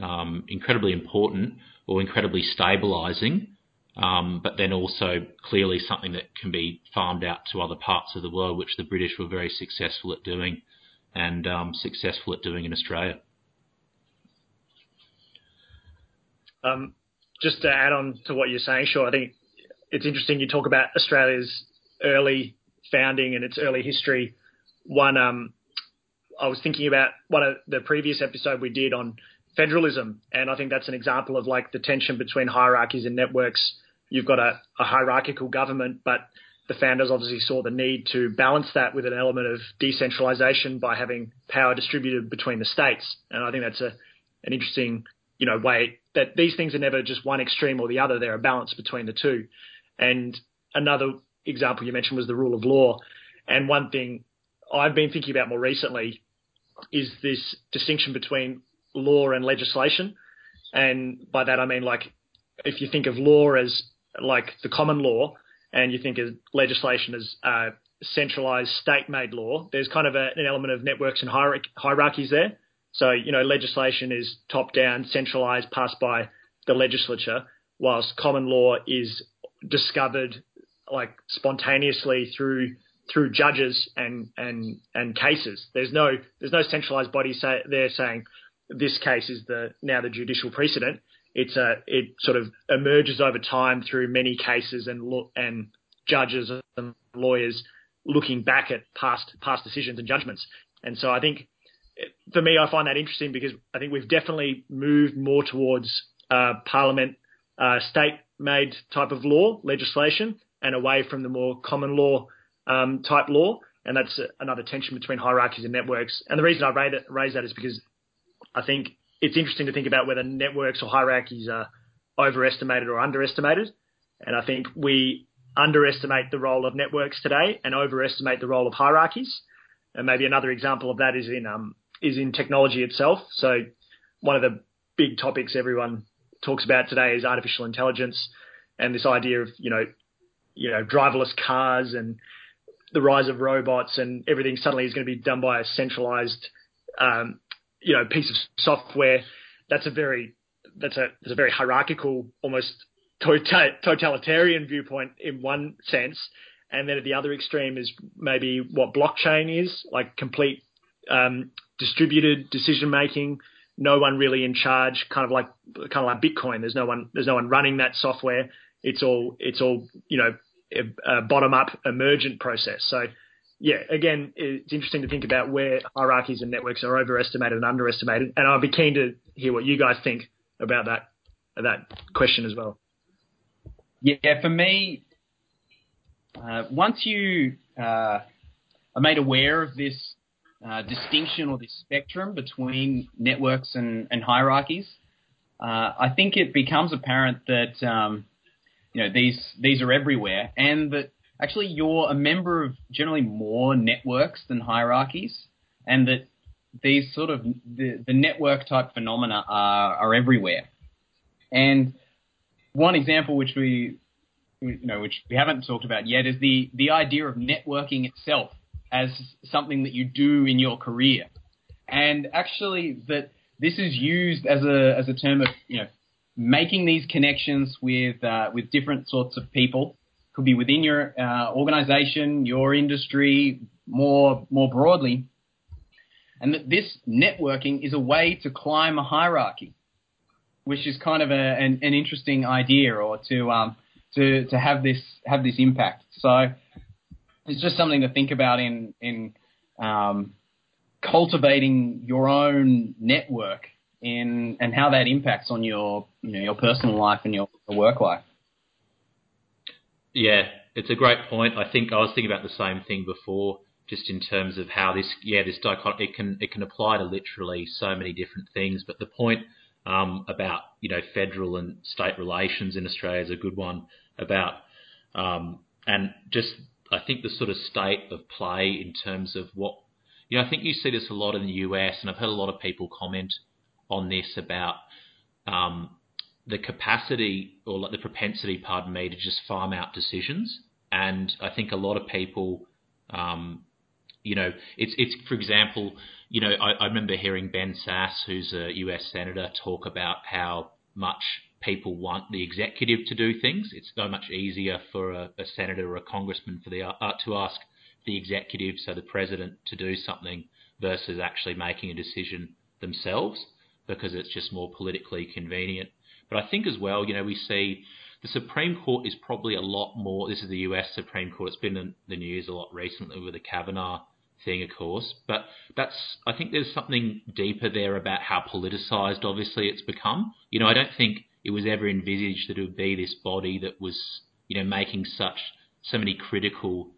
[SPEAKER 1] um, incredibly important or incredibly stabilising, um, but then also clearly something that can be farmed out to other parts of the world, which the British were very successful at doing and um, successful at doing in Australia.
[SPEAKER 2] Um, just to add on to what you're saying, sure, I think it's interesting you talk about Australia's early founding and its early history. One, um, I was thinking about one of the previous episode we did on federalism. And I think that's an example of like the tension between hierarchies and networks. You've got a, a hierarchical government, but the founders obviously saw the need to balance that with an element of decentralization by having power distributed between the states. And I think that's a, an interesting, you know, way that these things are never just one extreme or the other. They're a balance between the two. And another example you mentioned was the rule of law. And one thing I've been thinking about more recently is this distinction between law and legislation. And by that I mean like if you think of law as like the common law and you think of legislation as uh, centralized state-made law, there's kind of a, an element of networks and hierarchies there. So, you know, legislation is top-down, centralized, passed by the legislature, whilst common law is discovered like spontaneously through through judges and and and cases. There's no there's no centralized body say, there saying this case is the now the judicial precedent. It's a it sort of emerges over time through many cases and lo- and judges and lawyers looking back at past past decisions and judgments. And so I think for me, I find that interesting because I think we've definitely moved more towards uh, parliament, uh, state-made type of law legislation, and away from the more common law um, type law. And that's another tension between hierarchies and networks. And the reason I raise that is because I think it's interesting to think about whether networks or hierarchies are overestimated or underestimated. And I think we underestimate the role of networks today and overestimate the role of hierarchies. And maybe another example of that is in um, is in technology itself. So one of the big topics everyone talks about today is artificial intelligence and this idea of you know you know driverless cars and the rise of robots and everything suddenly is going to be done by a centralized um, you know piece of software. That's a very that's a that's a very hierarchical, almost tota-, totalitarian viewpoint in one sense. And then at the other extreme is maybe what blockchain is, like complete um, distributed decision making. No one really in charge, kind of like kind of like Bitcoin. There's no one there's no one running that software. It's all it's all you know a, a bottom up emergent process. So yeah, again, it's interesting to think about where hierarchies and networks are overestimated and underestimated, and I'd be keen to hear what you guys think about that that question as well.
[SPEAKER 3] Yeah, for me, uh, once you uh, are made aware of this uh, distinction or this spectrum between networks and, and hierarchies, uh, I think it becomes apparent that um, you know these these are everywhere, and that actually you're a member of generally more networks than hierarchies, and that these sort of the, the network type phenomena are, are everywhere. And one example which we you know which we haven't talked about yet is the the idea of networking itself as something that you do in your career. And actually that this is used as a as a term of, you know, making these connections with uh, with different sorts of people. Could be within your uh, organization, your industry, more more broadly, and that this networking is a way to climb a hierarchy, which is kind of a, an, an interesting idea, or to um, to to have this have this impact. So it's just something to think about in in um, cultivating your own network in and how that impacts on your you know your personal life and your work life.
[SPEAKER 1] Yeah, it's a great point. I think I was thinking about the same thing before just in terms of how this, yeah, this dichotomy, it can, it can apply to literally so many different things. But the point um, about, you know, federal and state relations in Australia is a good one about, um, and just, I think the sort of state of play in terms of what, you know, I think you see this a lot in the US, and I've heard a lot of people comment on this about um, the capacity or like the propensity, pardon me, to just farm out decisions. And I think a lot of people um, you know, it's it's for example, you know, I, I remember hearing Ben Sasse, who's a US senator, talk about how much people want the executive to do things. It's so much easier for a, a senator or a congressman for the uh, to ask the executive, so the president, to do something versus actually making a decision themselves because it's just more politically convenient. But I think as well, you know, we see the Supreme Court is probably a lot more. This is the US Supreme Court. It's been in the news a lot recently with the Kavanaugh thing, of course. But that's I think there's something deeper there about how politicized, obviously, it's become. You know, I don't think it was ever envisaged that it would be this body that was, you know, making such so many critical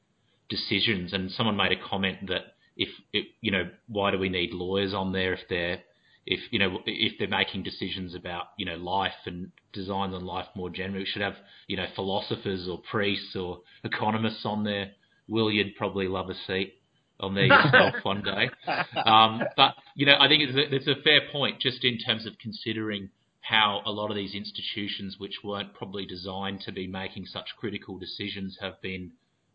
[SPEAKER 1] decisions. And someone made a comment that if it, you know, why do we need lawyers on there if they're if you know if they're making decisions about you know life and designs on life more generally, we should have you know philosophers or priests or economists on there. Will you'd probably love a seat on there yourself one day. Um, but you know, I think it's a, it's a fair point just in terms of considering how a lot of these institutions, which weren't probably designed to be making such critical decisions, have been,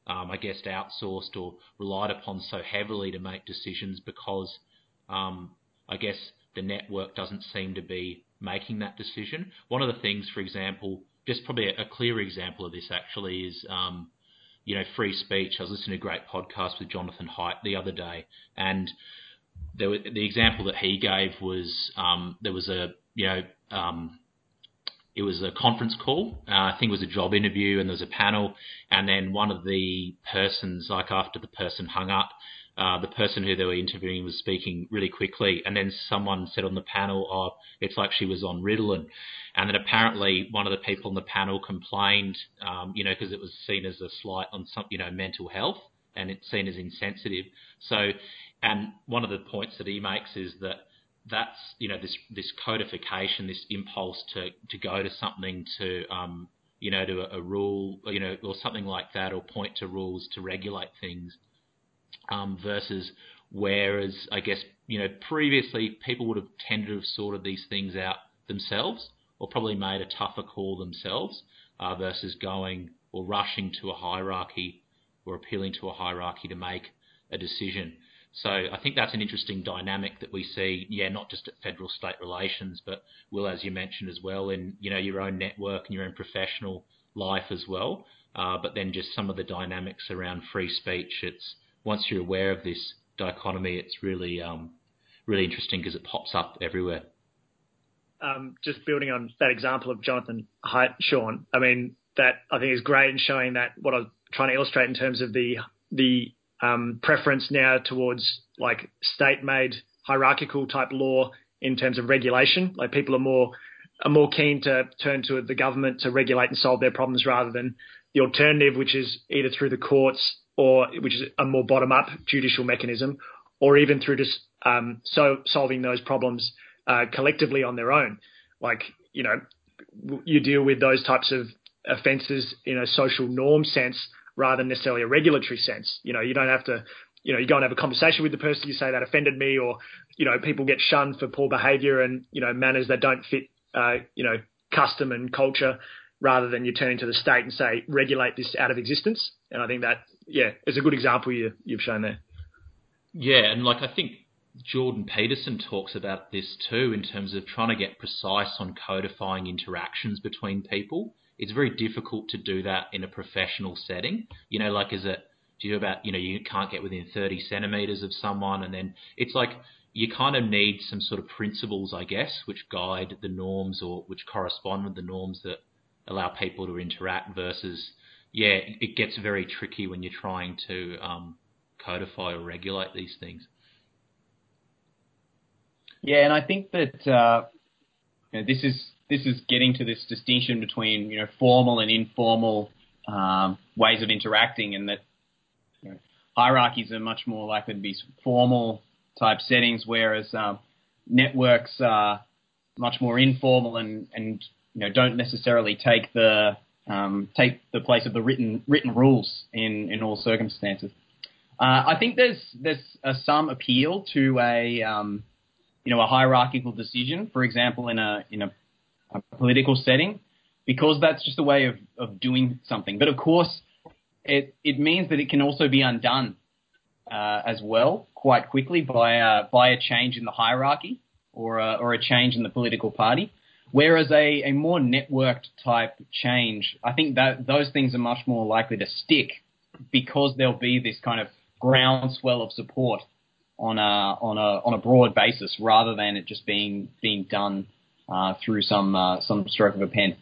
[SPEAKER 1] um, I guess, outsourced or relied upon so heavily to make decisions because, um, I guess, the network doesn't seem to be making that decision. One of the things, for example, just probably a, clear example of this actually is um, you know, free speech. I was listening to a great podcast with Jonathan Haidt the other day, and there was, the example that he gave was um, there was a you know um, it was a conference call. Uh, I think it was a job interview, and there was a panel, and then one of the persons, like after the person hung up, uh, the person who they were interviewing was speaking really quickly, and then someone said on the panel, "Oh, it's like she was on Ritalin," and then apparently one of the people on the panel complained, um, you know, because it was seen as a slight on some, you know, mental health, and it's seen as insensitive. So, and one of the points that he makes is that that's you know this this codification, this impulse to to go to something to um, you know to a, a rule, you know, or something like that, or point to rules to regulate things um, versus whereas I guess you know previously people would have tended to have sorted these things out themselves or probably made a tougher call themselves uh, versus going or rushing to a hierarchy or appealing to a hierarchy to make a decision. So I think that's an interesting dynamic that we see, yeah, not just at federal state relations, but will, as you mentioned as well, in you know your own network and your own professional life as well. Uh, but then just some of the dynamics around free speech. It's once you're aware of this dichotomy, it's really um, really interesting because it pops up everywhere.
[SPEAKER 2] Um, just building on that example of Jonathan Haidt, Sean, I mean that I think is great in showing that what I was trying to illustrate in terms of the the um, preference now towards like state-made hierarchical type law in terms of regulation. Like people are more are more keen to turn to the government to regulate and solve their problems rather than the alternative, which is either through the courts or which is a more bottom-up judicial mechanism, or even through just um, so solving those problems uh, collectively on their own. Like you know, you deal with those types of offences in a social norm sense rather than necessarily a regulatory sense. You know, you don't have to you know, you go and have a conversation with the person, you say that offended me, or you know, people get shunned for poor behaviour and you know manners that don't fit, uh, you know, custom and culture, rather than you turning to the state and say regulate this out of existence. And I think that yeah, is a good example you you've shown there.
[SPEAKER 1] Yeah, and like I think Jordan Peterson talks about this too in terms of trying to get precise on codifying interactions between people. It's very difficult to do that in a professional setting. You know, like is it do you about you know you can't get within 30 centimeters of someone, and then it's like you kind of need some sort of principles, I guess, which guide the norms or which correspond with the norms that allow people to interact. Versus, yeah, it gets very tricky when you're trying to um, codify or regulate these things.
[SPEAKER 3] Yeah, and I think that uh, you know, this is this is getting to this distinction between you know formal and informal um, ways of interacting, and that you know, hierarchies are much more likely to be formal type settings, whereas um, networks are much more informal and, and you know don't necessarily take the um, take the place of the written written rules in, in all circumstances. Uh, I think there's there's uh, some appeal to a um, you know a hierarchical decision, for example, in a in a, a political setting, because that's just a way of, of doing something. But of course, it it means that it can also be undone uh, as well quite quickly by a, by a change in the hierarchy or a, or a change in the political party. Whereas a, a more networked type change, I think that those things are much more likely to stick because there'll be this kind of groundswell of support on a on a on a broad basis rather than it just being being done uh, through some uh, some stroke of a pen.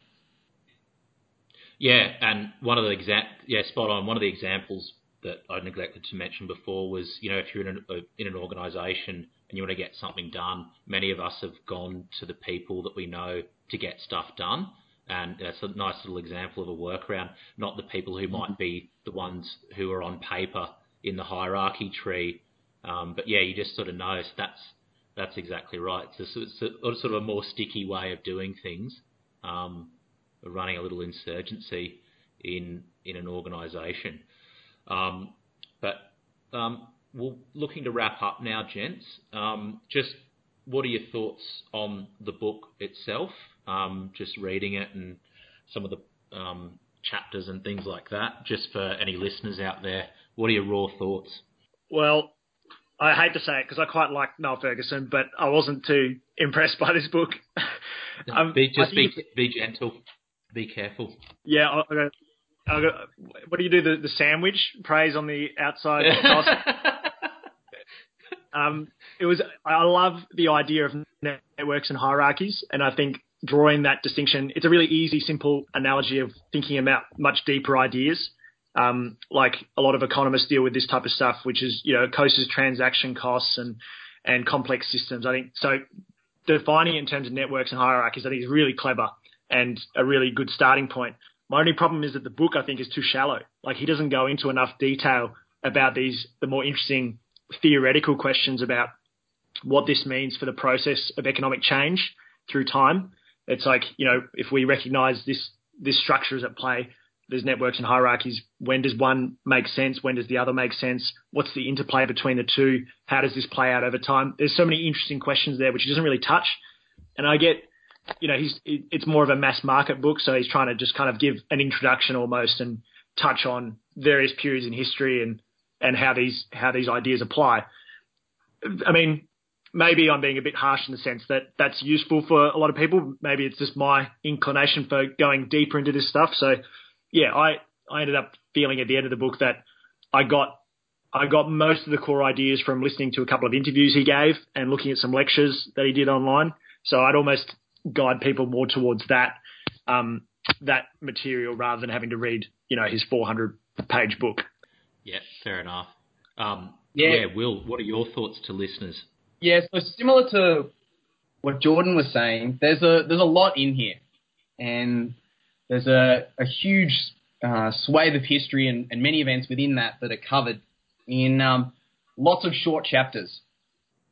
[SPEAKER 1] Yeah, and one of the exact yeah spot on. One of the examples that I neglected to mention before was you know if you're in an, in an organisation and you want to get something done, many of us have gone to the people that we know to get stuff done. And that's a nice little example of a workaround, not the people who might be the ones who are on paper in the hierarchy tree. Um, but yeah, you just sort of know so that's that's exactly right. It's, a, it's a, sort of a more sticky way of doing things, um, running a little insurgency in in an organisation. Um, but um, we're looking to wrap up now, gents. Um, just what are your thoughts on the book itself? Um, just reading it and some of the um, chapters and things like that. Just for any listeners out there, what are your raw thoughts?
[SPEAKER 2] Well, I hate to say it because I quite like Niall Ferguson, but I wasn't too impressed by this book.
[SPEAKER 1] um, be, just be be gentle, be careful.
[SPEAKER 2] Yeah, I, I, I, what do you do? The, the sandwich praise on the outside. um, it was. I love the idea of networks and hierarchies, and I think drawing that distinction, it's a really easy, simple analogy of thinking about much deeper ideas um, like a lot of economists deal with this type of stuff, which is you know Coase's transaction costs and and complex systems. I think so. Defining it in terms of networks and hierarchies, I think is really clever and a really good starting point. My only problem is that the book I think is too shallow. Like he doesn't go into enough detail about these the more interesting theoretical questions about what this means for the process of economic change through time. It's like you know if we recognise this this structure is at play, there's networks and hierarchies. When does one make sense? When does the other make sense? What's the interplay between the two? How does this play out over time? There's so many interesting questions there, which he doesn't really touch. And I get, you know, he's it's more of a mass market book, so he's trying to just kind of give an introduction almost and touch on various periods in history and and how these how these ideas apply. I mean, maybe I'm being a bit harsh in the sense that that's useful for a lot of people. Maybe it's just my inclination for going deeper into this stuff. So yeah, I, I ended up feeling at the end of the book that I got I got most of the core ideas from listening to a couple of interviews he gave and looking at some lectures that he did online. So I'd almost guide people more towards that um, that material rather than having to read you know his 400 page book.
[SPEAKER 1] Yeah, fair enough. Um, yeah. yeah, Will, what are your thoughts to listeners?
[SPEAKER 3] Yeah, so similar to what Jordan was saying, there's a there's a lot in here, and there's a, a huge uh, swathe of history and, and, many events within that that are covered in um, lots of short chapters.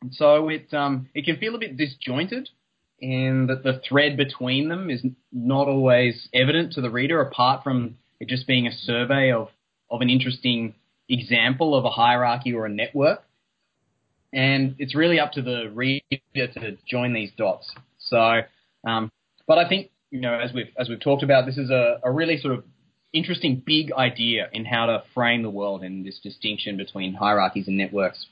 [SPEAKER 3] And so it um, it can feel a bit disjointed, and that the thread between them is not always evident to the reader, apart from it just being a survey of of an interesting example of a hierarchy or a network. And it's really up to the reader to join these dots. So, um, but I think you know, as we've as we've talked about, this is a, a really sort of interesting big idea in how to frame the world and this distinction between hierarchies and networks.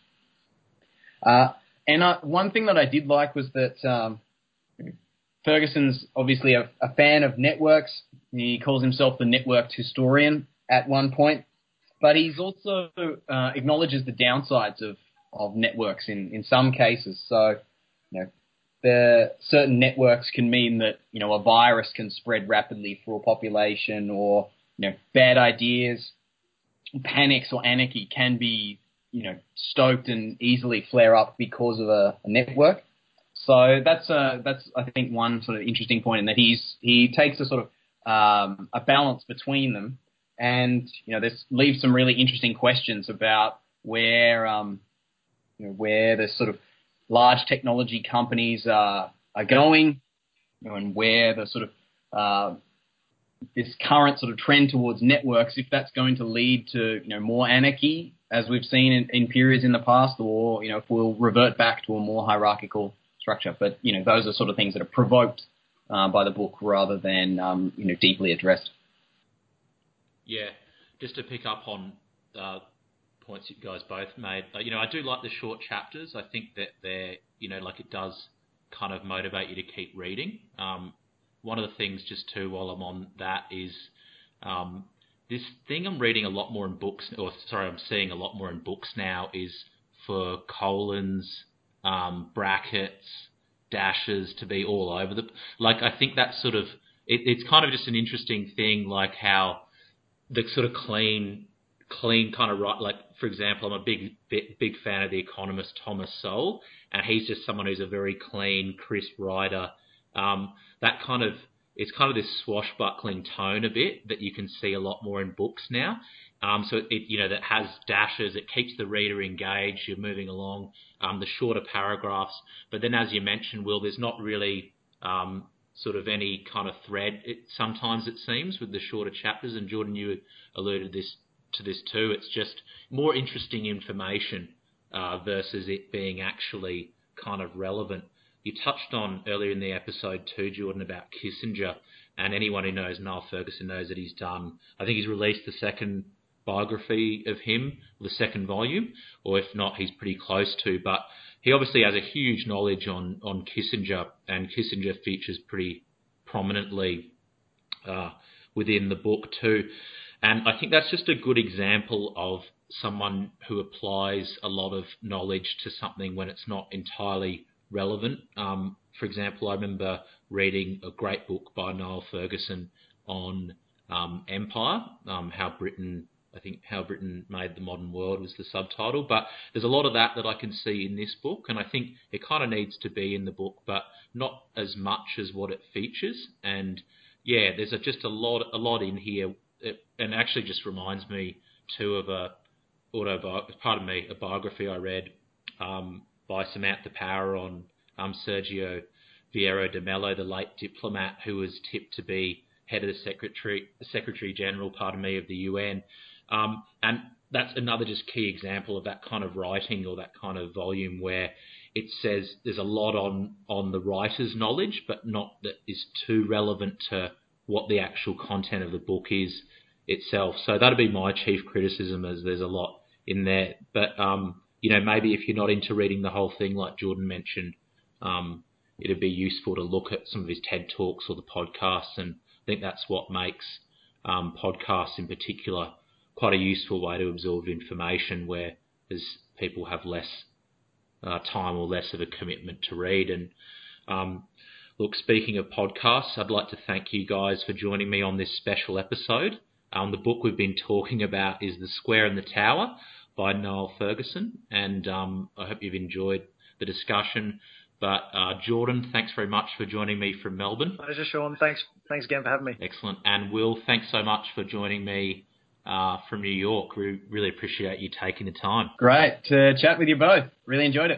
[SPEAKER 3] Uh, and I, one thing that I did like was that um, Ferguson's obviously a, a, fan of networks. He calls himself the networked historian at one point, but he's also uh, acknowledges the downsides of, of networks in, in some cases. So, you know, the certain networks can mean that you know a virus can spread rapidly through a population, or you know bad ideas, panics, or anarchy can be you know stoked and easily flare up because of a, a network. So that's uh, that's I think one sort of interesting point in that he's he takes a sort of um, a balance between them, and you know this leaves some really interesting questions about where um, you know where the sort of large technology companies are are going, you know, and where the sort of uh, this current sort of trend towards networks, if that's going to lead to you know more anarchy as we've seen in, in periods in the past, or you know if we'll revert back to a more hierarchical structure. But you know, those are sort of things that are provoked uh, by the book rather than um, you know deeply addressed.
[SPEAKER 1] Yeah, just to pick up on uh, points you guys both made, uh, you know, I do like the short chapters. I think that they're, you know, like it does kind of motivate you to keep reading. Um, one of the things, just too, while I'm on that, is um, this thing I'm reading a lot more in books, or sorry, I'm seeing a lot more in books now, is for colons um, brackets, dashes to be all over the. Like I think that's sort of it, it's kind of just an interesting thing, like how the sort of clean, clean kind of right. Like for example, I'm a big big, fan of the economist Thomas Sowell, and he's just someone who's a very clean, crisp writer. Um, that kind of it's kind of this swashbuckling tone a bit that you can see a lot more in books now. Um, so it, you know, that has dashes. It keeps the reader engaged. You're moving along. Um, the shorter paragraphs, but then as you mentioned, Will, there's not really um, sort of any kind of thread. It, sometimes it seems with the shorter chapters, and Jordan, you alluded this to this too. It's just more interesting information uh, versus it being actually kind of relevant. You touched on earlier in the episode too, Jordan, about Kissinger, and anyone who knows Niall Ferguson knows that he's done. I think he's released the second biography of him, the second volume, or if not, he's pretty close to. But he obviously has a huge knowledge on, on Kissinger, and Kissinger features pretty prominently uh, within the book too. And I think that's just a good example of someone who applies a lot of knowledge to something when it's not entirely relevant. Um, for example, I remember reading a great book by Niall Ferguson on um, empire, um, how Britain I think How Britain Made the Modern World was the subtitle. But there's a lot of that that I can see in this book, and I think it kind of needs to be in the book, but not as much as what it features. And yeah, there's a, just a lot, a lot in here, it, and actually just reminds me too of a autobiography, pardon me, a biography I read um, by Samantha Power on um, Sergio Vieira de Mello, the late diplomat who was tipped to be head of the Secretary, Secretary General, pardon me, of the UN. Um, and that's another just key example of that kind of writing or that kind of volume where it says there's a lot on on the writer's knowledge, but not that is too relevant to what the actual content of the book is itself. So that'd be my chief criticism, as there's a lot in there. But um, you know, maybe if you're not into reading the whole thing, like Jordan mentioned, um, it'd be useful to look at some of his TED talks or the podcasts, and I think that's what makes um, podcasts in particular quite a useful way to absorb information where as people have less uh, time or less of a commitment to read. And um, look, speaking of podcasts, I'd like to thank you guys for joining me on this special episode. Um, the book we've been talking about is The Square and the Tower by Niall Ferguson, and um, I hope you've enjoyed the discussion. But uh, Jordan, thanks very much for joining me from Melbourne.
[SPEAKER 2] Pleasure, Sean. Thanks, thanks again for having me.
[SPEAKER 1] Excellent. And Will, thanks so much for joining me uh, from New York. We really appreciate you taking the time.
[SPEAKER 3] Great to chat with you both. Really enjoyed it.